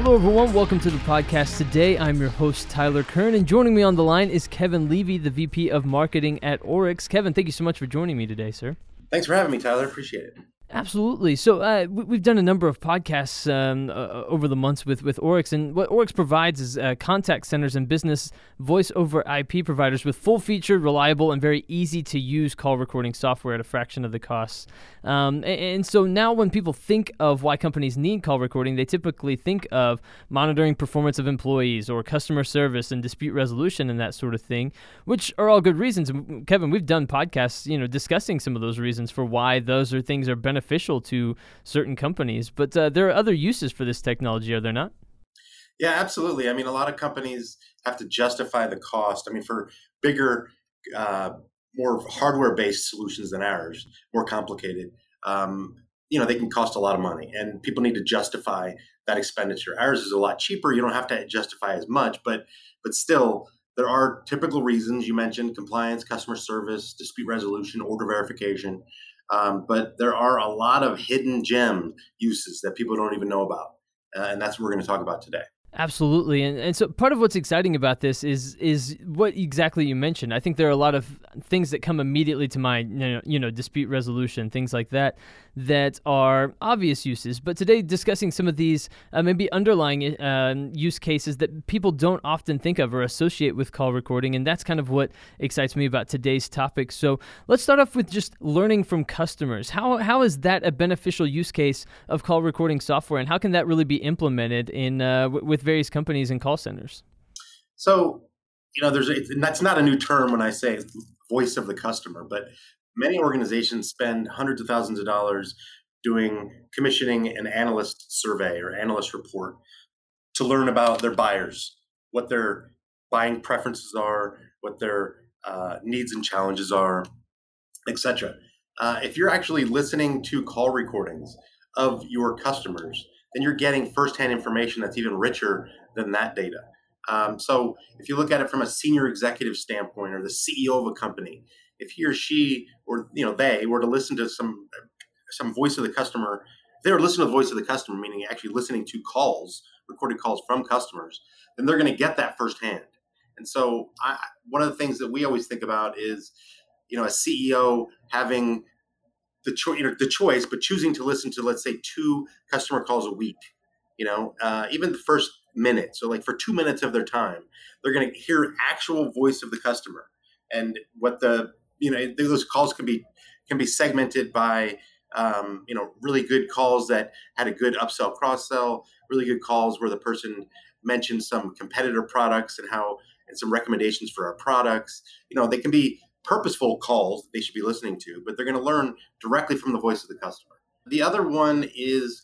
Hello, everyone. Welcome to the podcast. Today, I'm your host, Tyler Kern, and joining me on the line is Kevin Levy, the VP of Marketing at OrecX. Kevin, thank you so much for joining me today, sir. Thanks for having me, Tyler. Appreciate it. Absolutely. So uh, we've done a number of podcasts um, uh, over the months with, with OrecX, and what OrecX provides is uh, contact centers and business voice over IP providers with full featured, reliable, and very easy to use call recording software at a fraction of the costs. Um, and, and, so now, when people think of why companies need call recording, they typically think of monitoring performance of employees or customer service and dispute resolution and that sort of thing, which are all good reasons. Kevin, we've done podcasts, you know, discussing some of those reasons for why those are things are beneficial beneficial to certain companies. But uh, there are other uses for this technology, are there not? Yeah, absolutely. I mean, a lot of companies have to justify the cost. I mean, for bigger, uh, more hardware based solutions than ours, more complicated, um, you know, they can cost a lot of money and people need to justify that expenditure. Ours is a lot cheaper. You don't have to justify as much, but, but still, there are typical reasons you mentioned compliance, customer service, dispute resolution, order verification. Um, but there are a lot of hidden gem uses that people don't even know about. Uh, and that's what we're going to talk about today. Absolutely, and and so part of what's exciting about this is is what exactly you mentioned. I think there are a lot of things that come immediately to mind, you know, you know dispute resolution, things like that, that are obvious uses. But today, discussing some of these uh, maybe underlying uh, use cases that people don't often think of or associate with call recording, and that's kind of what excites me about today's topic. So let's start off with just learning from customers. How how is that a beneficial use case of call recording software, and how can that really be implemented in uh, w- with various companies and call centers? So you know, there's a, that's not a new term when I say voice of the customer, but many organizations spend hundreds of thousands of dollars doing commissioning an analyst survey or analyst report to learn about their buyers, what their buying preferences are, what their uh, needs and challenges are, etc. Uh, if you're actually listening to call recordings of your customers, then you're getting firsthand information that's even richer than that data. Um, so if you look at it from a senior executive standpoint or the CEO of a company, if he or she or you know they were to listen to some some voice of the customer, if they were listening to the voice of the customer, meaning actually listening to calls, recorded calls from customers, then they're going to get that firsthand. And so, I, one of the things that we always think about is, you know, a CEO having the choice, you know, the choice, but choosing to listen to, let's say, two customer calls a week. You know, uh, even the first minute. So, like for two minutes of their time, they're going to hear actual voice of the customer and what the you know those calls can be can be segmented by um, you know really good calls that had a good upsell cross sell really good calls where the person mentioned some competitor products and how and some recommendations for our products. You know they can be purposeful calls that they should be listening to but they're going to learn directly from the voice of the customer. The other one is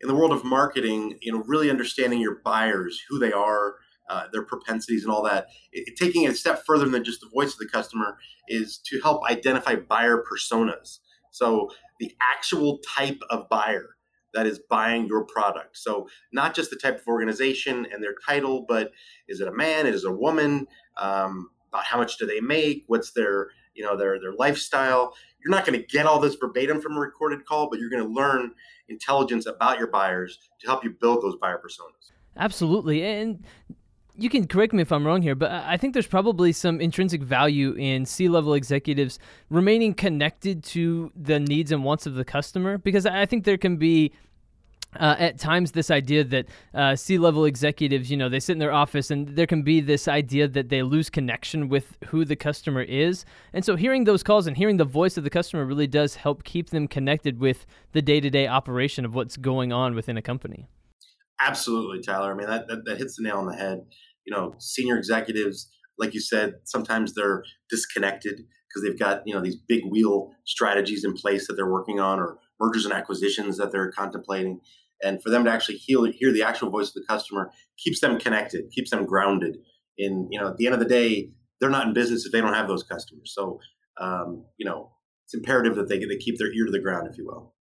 in the world of marketing you know really understanding your buyers who they are uh, their propensities and all that. It, taking it a step further than just the voice of the customer is to help identify buyer personas. So the actual type of buyer that is buying your product. So not just the type of organization and their title, but is it a man? Is it a woman? Um, about how much do they make? What's their you know their their lifestyle? You're not going to get all this verbatim from a recorded call, but you're going to learn intelligence about your buyers to help you build those buyer personas. Absolutely. And you can correct me if I'm wrong here, but I think there's probably some intrinsic value in C level executives remaining connected to the needs and wants of the customer because I think there can be. Uh, at times, this idea that uh, C level executives, you know, they sit in their office and there can be this idea that they lose connection with who the customer is. And so, hearing those calls and hearing the voice of the customer really does help keep them connected with the day to day operation of what's going on within a company. Absolutely, Tyler. I mean, that, that, that hits the nail on the head. You know, senior executives, like you said, sometimes they're disconnected because they've got, you know, these big wheel strategies in place that they're working on or mergers and acquisitions that they're contemplating. And for them to actually hear, hear the actual voice of the customer keeps them connected, keeps them grounded. in you know at the end of the day they're not in business if they don't have those customers so um, you know it's imperative that they, they keep their ear to the ground if you will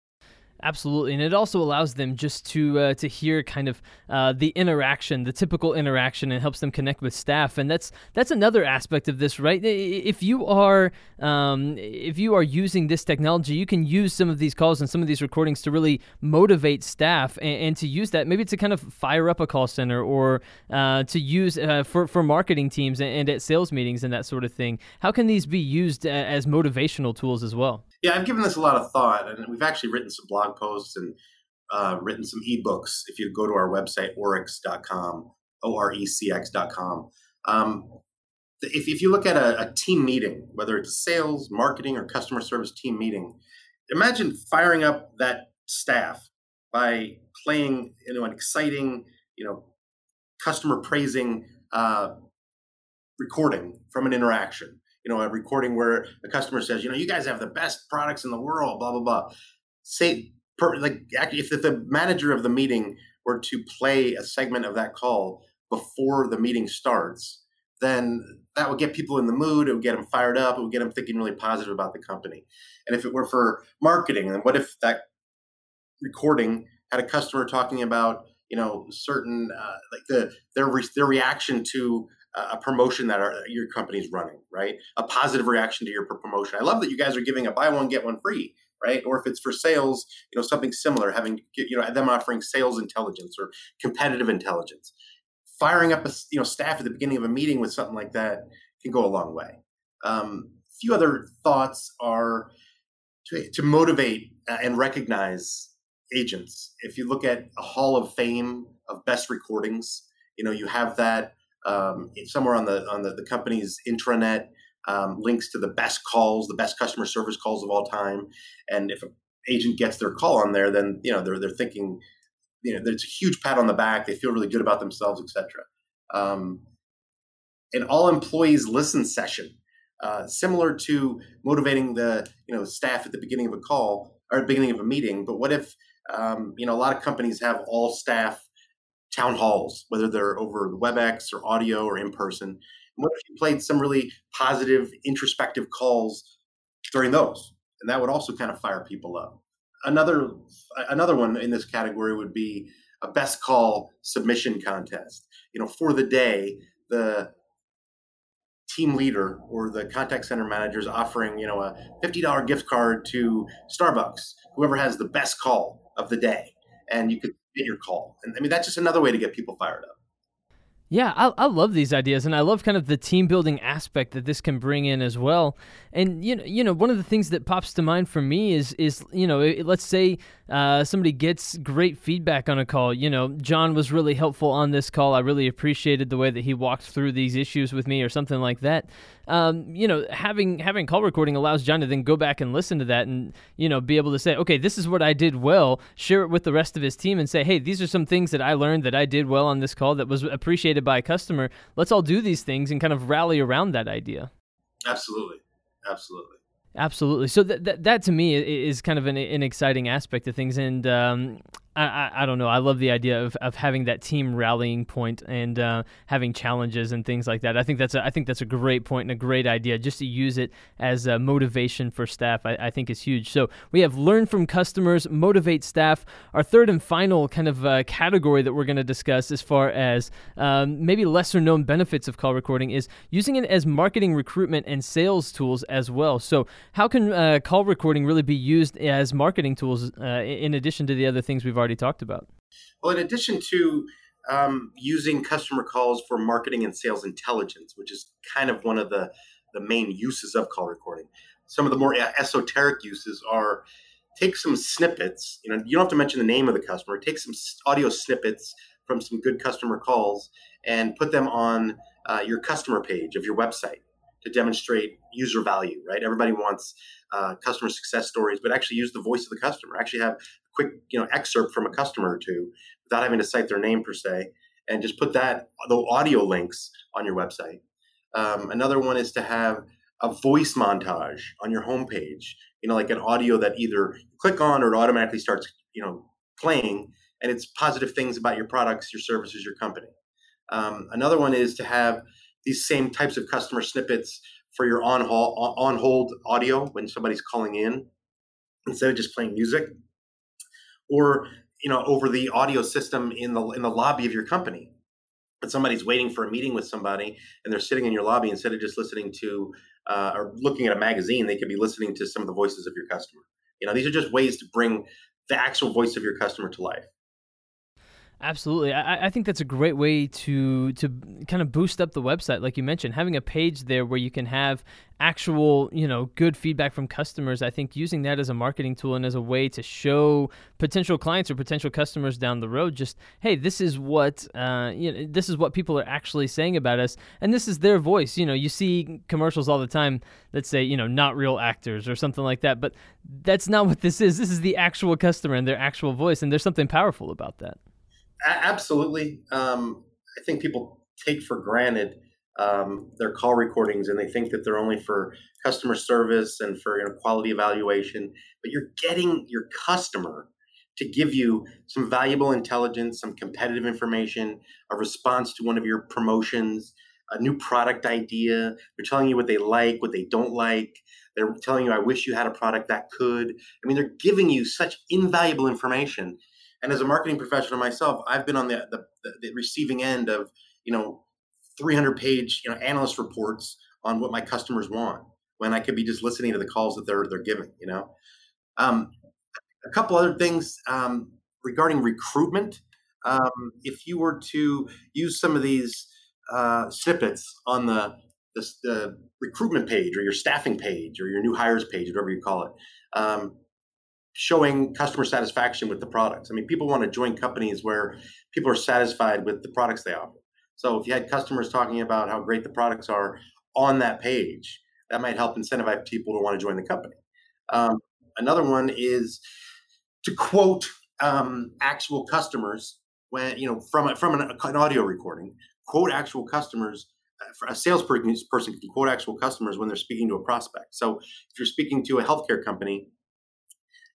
Absolutely, and it also allows them just to uh, to hear kind of uh, the interaction, the typical interaction, and helps them connect with staff. And that's that's another aspect of this, right? If you are um, if you are using this technology, you can use some of these calls and some of these recordings to really motivate staff and, and to use that maybe to kind of fire up a call center or uh, to use uh, for for marketing teams and, and, at sales meetings and that sort of thing. How can these be used uh, as motivational tools as well? Yeah, I've given this a lot of thought, and we've actually written some blog posts and uh, written some ebooks. If you go to our website, orecx.com, O R E C X.com. Um, if, if you look at a, a team meeting, whether it's sales, marketing, or customer service team meeting, imagine firing up that staff by playing you know an exciting you know customer praising uh, recording from an interaction you know, a recording where a customer says, you know, you guys have the best products in the world, blah blah blah. Say, per, like, if the manager of the meeting were to play a segment of that call before the meeting starts, then that would get people in the mood. It would get them fired up. It would get them thinking really positive about the company. And if it were for marketing, then what if that recording had a customer talking about, you know, certain uh, like the their their reaction to a promotion that our, your company's running, right? A positive reaction to your promotion. I love that you guys are giving a buy one get one free, right? Or if it's for sales, you know, something similar, having you know them offering sales intelligence or competitive intelligence. Firing up a you know staff at the beginning of a meeting with something like that can go a long way. Um, a few other thoughts are to, to motivate uh, and recognize agents. If you look at a Hall of Fame of best recordings, you know you have that um, somewhere on the on the, the company's intranet um, links to the best calls, the best customer service calls of all time. And if an agent gets their call on there, then you know they're they're thinking, you know, there's a huge pat on the back. They feel really good about themselves, etc. Um, an all employees listen session, uh, similar to motivating the you know staff at the beginning of a call or beginning of a meeting. But what if um, you know a lot of companies have all staff town halls, whether they're over WebEx or audio or in person. what if you played some really positive, introspective calls during those? And that would also kind of fire people up. Another another one in this category would be a best call submission contest. You know, for the day, the team leader or the contact center manager is offering, you know, a $50 gift card to Starbucks, whoever has the best call of the day. And you could get your call. And I mean, that's just another way to get people fired up. Yeah, I, I love these ideas, and I love kind of the team building aspect that this can bring in as well. And you know, you know, one of the things that pops to mind for me is is you know, let's say uh, somebody gets great feedback on a call. You know, John was really helpful on this call. I really appreciated the way that he walked through these issues with me, or something like that. Um, you know, having having call recording allows John to then go back and listen to that, and you know, be able to say, okay, this is what I did well. Share it with the rest of his team, and say, hey, these are some things that I learned that I did well on this call that was appreciated by a customer. Let's all do these things and kind of rally around that idea. Absolutely, absolutely. Absolutely. So that, that, that to me is kind of an, an exciting aspect of things, and um, I, I, don't know. I love the idea of, of having that team rallying point and uh, having challenges and things like that. I think that's a, I think that's a great point and a great idea. Just to use it as a motivation for staff, I, I think is huge. So we have learn from customers, motivate staff. Our third and final kind of uh, category that we're going to discuss, as far as um, maybe lesser known benefits of call recording, is using it as marketing, recruitment, and sales tools as well. So how can uh, call recording really be used as marketing tools uh, in addition to the other things we've already talked about? Well, in addition to um, using customer calls for marketing and sales intelligence, which is kind of one of the, the main uses of call recording, some of the more esoteric uses are take some snippets. You know, you don't have to mention the name of the customer. Take some audio snippets from some good customer calls and put them on uh, your customer page of your website to demonstrate user value. Right? Everybody wants uh, customer success stories, but actually use the voice of the customer. Actually have quick you know excerpt from a customer or two without having to cite their name per se and just put that the audio links on your website. Um, another one is to have a voice montage on your homepage you know like an audio that either click on or it automatically starts you know playing and it's positive things about your products your services your company. Um, another one is to have these same types of customer snippets for your on hold on hold audio when somebody's calling in instead of just playing music or you know over the audio system in the in the lobby of your company. But somebody's waiting for a meeting with somebody and they're sitting in your lobby instead of just listening to uh, or looking at a magazine they could be listening to some of the voices of your customer. You know these are just ways to bring the actual voice of your customer to life Absolutely, I, I, think that's a great way to to kind of boost up the website, like you mentioned, having a page there where you can have actual, you know, good feedback from customers. I think using that as a marketing tool and as a way to show potential clients or potential customers down the road, just hey, this is what uh, you know, this is what people are actually saying about us, and this is their voice. You know, you see commercials all the time that say, you know, not real actors or something like that, but that's not what this is. This is the actual customer and their actual voice, and there's something powerful about that absolutely. Um, I think people take for granted um, their call recordings and they think that they're only for customer service and for you know, quality evaluation. But you're getting your customer to give you some valuable intelligence, some competitive information, a response to one of your promotions, a new product idea. They're telling you what they like, what they don't like. They're telling you, I wish you had a product that could. I mean, they're giving you such invaluable information and as a marketing professional myself, I've been on the, the, the receiving end of, you know, 300 page, you know, analyst reports on what my customers want when I could be just listening to the calls that they're, they're giving, you know? Um, a couple other things um, regarding recruitment. Um, if you were to use some of these uh, snippets on the, the, the, recruitment page or your staffing page or your new hires page, whatever you call it, um, showing customer satisfaction with the products. I mean, people want to join companies where people are satisfied with the products they offer. So if you had customers talking about how great the products are on that page, that might help incentivize people to want to join the company. Um, another one is to quote um, actual customers when you know from from an, an audio recording. Quote actual customers. Uh, a salesperson person can quote actual customers when they're speaking to a prospect. So if you're speaking to a healthcare company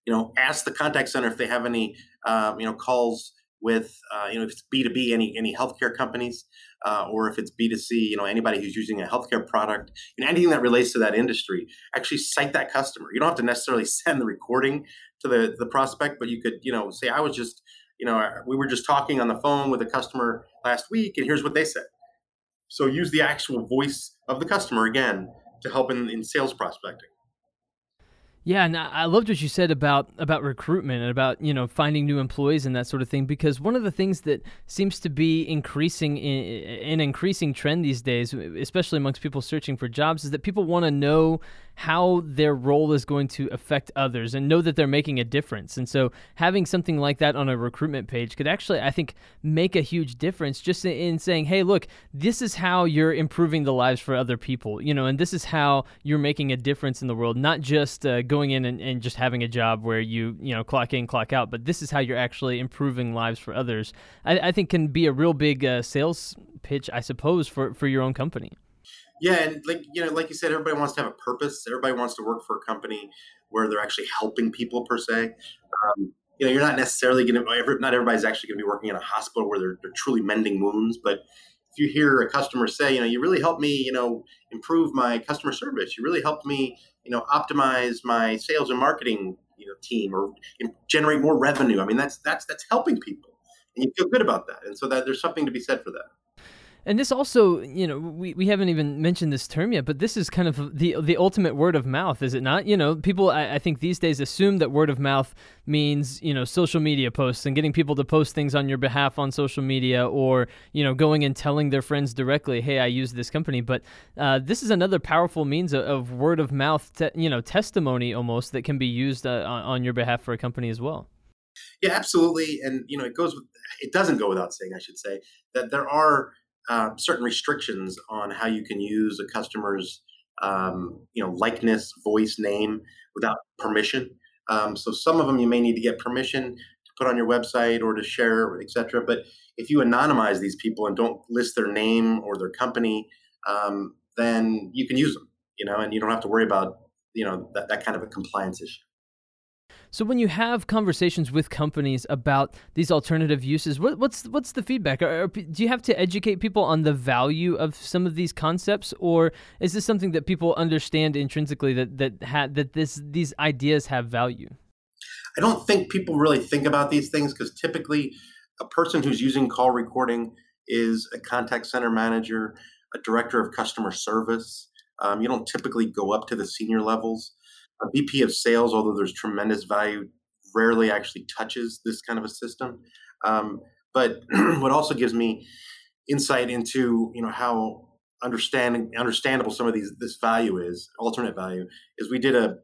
you know, ask the contact center if they have any, um, you know, calls with, uh, you know, if it's B two B, any any healthcare companies, uh, or if it's B two C, you know, anybody who's using a healthcare product, know, anything that relates to that industry. Actually, cite that customer. You don't have to necessarily send the recording to the the prospect, but you could, you know, say, I was just, you know, we were just talking on the phone with a customer last week, and here's what they said. So use the actual voice of the customer again to help in, in sales prospecting. Yeah, and I loved what you said about about recruitment and about you know finding new employees and that sort of thing. Because one of the things that seems to be increasing in an increasing trend these days, especially amongst people searching for jobs, is that people want to know how their role is going to affect others and know that they're making a difference. And so having something like that on a recruitment page could actually, I think, make a huge difference just in saying, hey, look, this is how you're improving the lives for other people, you know, and this is how you're making a difference in the world, not just uh, going in and, and just having a job where you, you know, clock in, clock out, but this is how you're actually improving lives for others. I, I think can be a real big uh, sales pitch, I suppose, for, for your own company. Yeah, and like you know, like you said, everybody wants to have a purpose. Everybody wants to work for a company where they're actually helping people per se. Um, you know, you're not necessarily going to. Not everybody's actually going to be working in a hospital where they're, they're truly mending wounds. But you hear a customer say, you know, you really helped me, you know, improve my customer service. You really helped me, you know, optimize my sales and marketing, you know, team or generate more revenue. I mean, that's that's that's helping people, and you feel good about that. And so that there's something to be said for that. And this also, you know, we, we haven't even mentioned this term yet, but this is kind of the the ultimate word of mouth, is it not? You know, people I, I, think these days assume that word of mouth means, you know, social media posts and getting people to post things on your behalf on social media or, you know, going and telling their friends directly, hey, I use this company. But uh, this is another powerful means of, of word of mouth, te- you know, testimony almost that can be used uh, on, on your behalf for a company as well. Yeah, absolutely. And, you know, it goes with, it doesn't go without saying, I should say, that there are uh, certain restrictions on how you can use a customer's um, you know likeness, voice, name without permission. Um, so some of them you may need to get permission to put on your website or to share, etc. But if you anonymize these people and don't list their name or their company, um, then you can use them. You know, and you don't have to worry about you know that, that kind of a compliance issue. So when you have conversations with companies about these alternative uses, what, what's what's the feedback? Are, are, do you have to educate people on the value of some of these concepts, or is this something that people understand intrinsically that that ha- that this these ideas have value? I don't think people really think about these things because typically a person who's using call recording is a contact center manager, a director of customer service. Um, you don't typically go up to the senior levels. A VP of sales, although there's tremendous value, rarely actually touches this kind of a system. Um, but what also gives me insight into you know how understanding understandable some of these this value is alternate value is we did a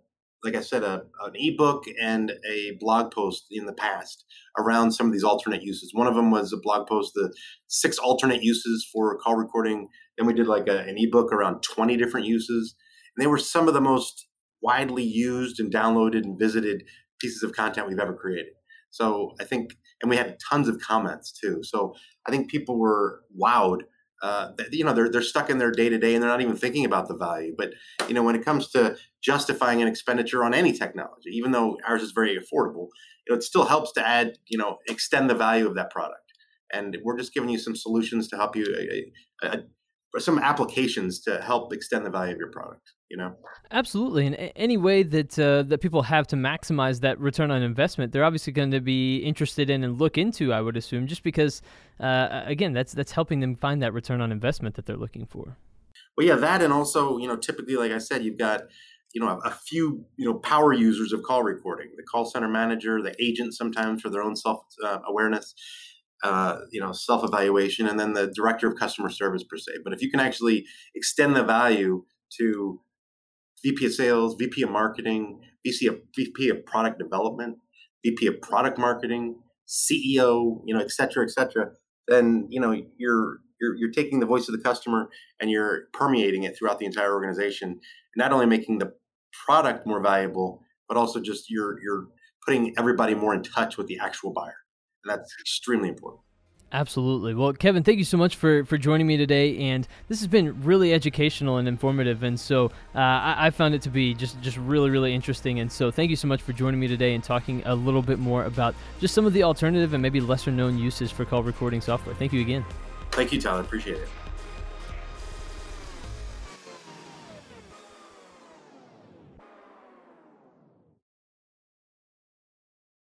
like I said, a, an ebook and a blog post in the past around some of these alternate uses. One of them was a blog post, the six alternate uses for call recording. Then we did like a, an ebook around 20 different uses. And they were some of the most widely used and downloaded and visited pieces of content we've ever created. So I think, and we had tons of comments too. So I think people were wowed uh, you know they're they're stuck in their day to day and they're not even thinking about the value. But you know when it comes to justifying an expenditure on any technology, even though ours is very affordable, it still helps to add you know extend the value of that product. And we're just giving you some solutions to help you, uh, uh, some applications to help extend the value of your product you know? Absolutely and any way that uh, that people have to maximize that return on investment they're obviously going to be interested in and look into i would assume just because uh, again that's that's helping them find that return on investment that they're looking for. Well yeah that and also you know typically like i said you've got you know a, few you know power users of call recording the call center manager the agent sometimes for their own self uh, awareness uh, you know self evaluation and then the director of customer service per se. But if you can actually extend the value to VP of sales, VP of marketing, VP of, VP of product development, VP of product marketing, CEO, you know, et cetera, et cetera, then, you know, you're, you're, you're taking the voice of the customer and you're permeating it throughout the entire organization, not only making the product more valuable, but also just you're, you're putting everybody more in touch with the actual buyer. And that's extremely important. Absolutely. Well, Kevin, thank you so much for, for joining me today, and this has been really educational and informative, and so uh, I, I, found it to be just just really really interesting, and so thank you so much for joining me today and talking a little bit more about just some of the alternative and maybe lesser known uses for call recording software. Thank you again. Thank you, Tyler. Appreciate it.